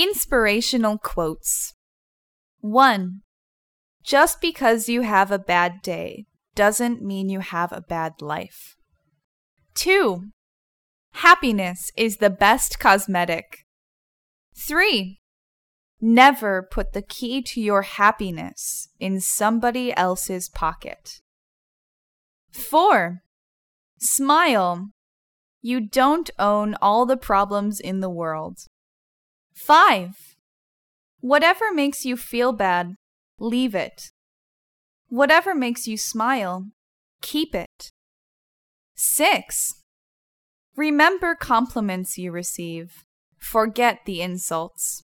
Inspirational quotes 1. Just because you have a bad day doesn't mean you have a bad life. 2. Happiness is the best cosmetic. 3. Never put the key to your happiness in somebody else's pocket. 4. Smile. You don't own all the problems in the world. 5. Whatever makes you feel bad, leave it. Whatever makes you smile, keep it. 6. Remember compliments you receive. Forget the insults.